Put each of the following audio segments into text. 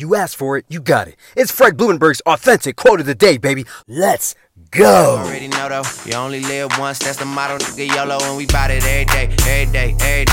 You asked for it, you got it. It's Fred Blumenberg's authentic quote of the day, baby. Let's go. Already know though, you only live once. That's the motto. And we it every day, every day, every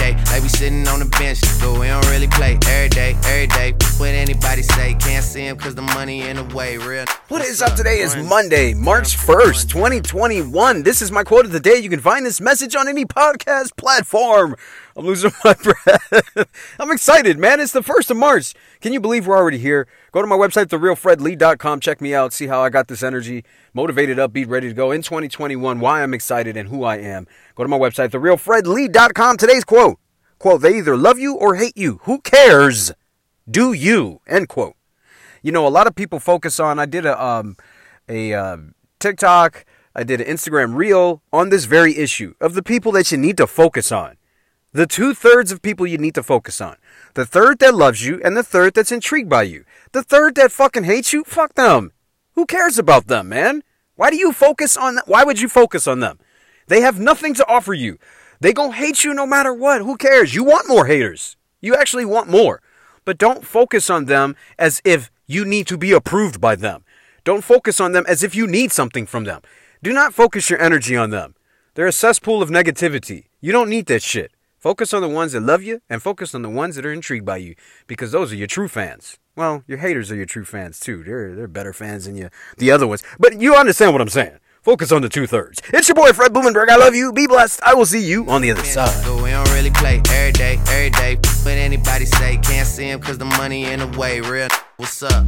sitting on the bench, we don't really play every day, every day. What anybody say, can't see him cause the money in the way. Real. What is up? Today is Monday, March 1st, 2021. This is my quote of the day. You can find this message on any podcast platform. I'm losing my breath. I'm excited, man. It's the 1st of March. Can you believe we're already here? Go to my website, therealfredlee.com. Check me out. See how I got this energy, motivated, upbeat, ready to go in 2021. Why I'm excited and who I am. Go to my website, therealfredlee.com. Today's quote. Quote, they either love you or hate you. Who cares? Do you? End quote. You know, a lot of people focus on, I did a, um, a uh, TikTok, I did an Instagram reel on this very issue of the people that you need to focus on. The two thirds of people you need to focus on. The third that loves you and the third that's intrigued by you. The third that fucking hates you, fuck them. Who cares about them, man? Why do you focus on Why would you focus on them? They have nothing to offer you. They gonna hate you no matter what. Who cares? You want more haters. You actually want more. But don't focus on them as if you need to be approved by them. Don't focus on them as if you need something from them. Do not focus your energy on them. They're a cesspool of negativity. You don't need that shit. Focus on the ones that love you and focus on the ones that are intrigued by you because those are your true fans. Well, your haters are your true fans too. They're they're better fans than you the other ones. But you understand what I'm saying. Focus on the two thirds. It's your boy Fred Blumenberg. I love you. Be blessed. I will see you on the other side. But we don't really play every day, every day. What anybody say, can't see him cause the money in the way. Real. What's up?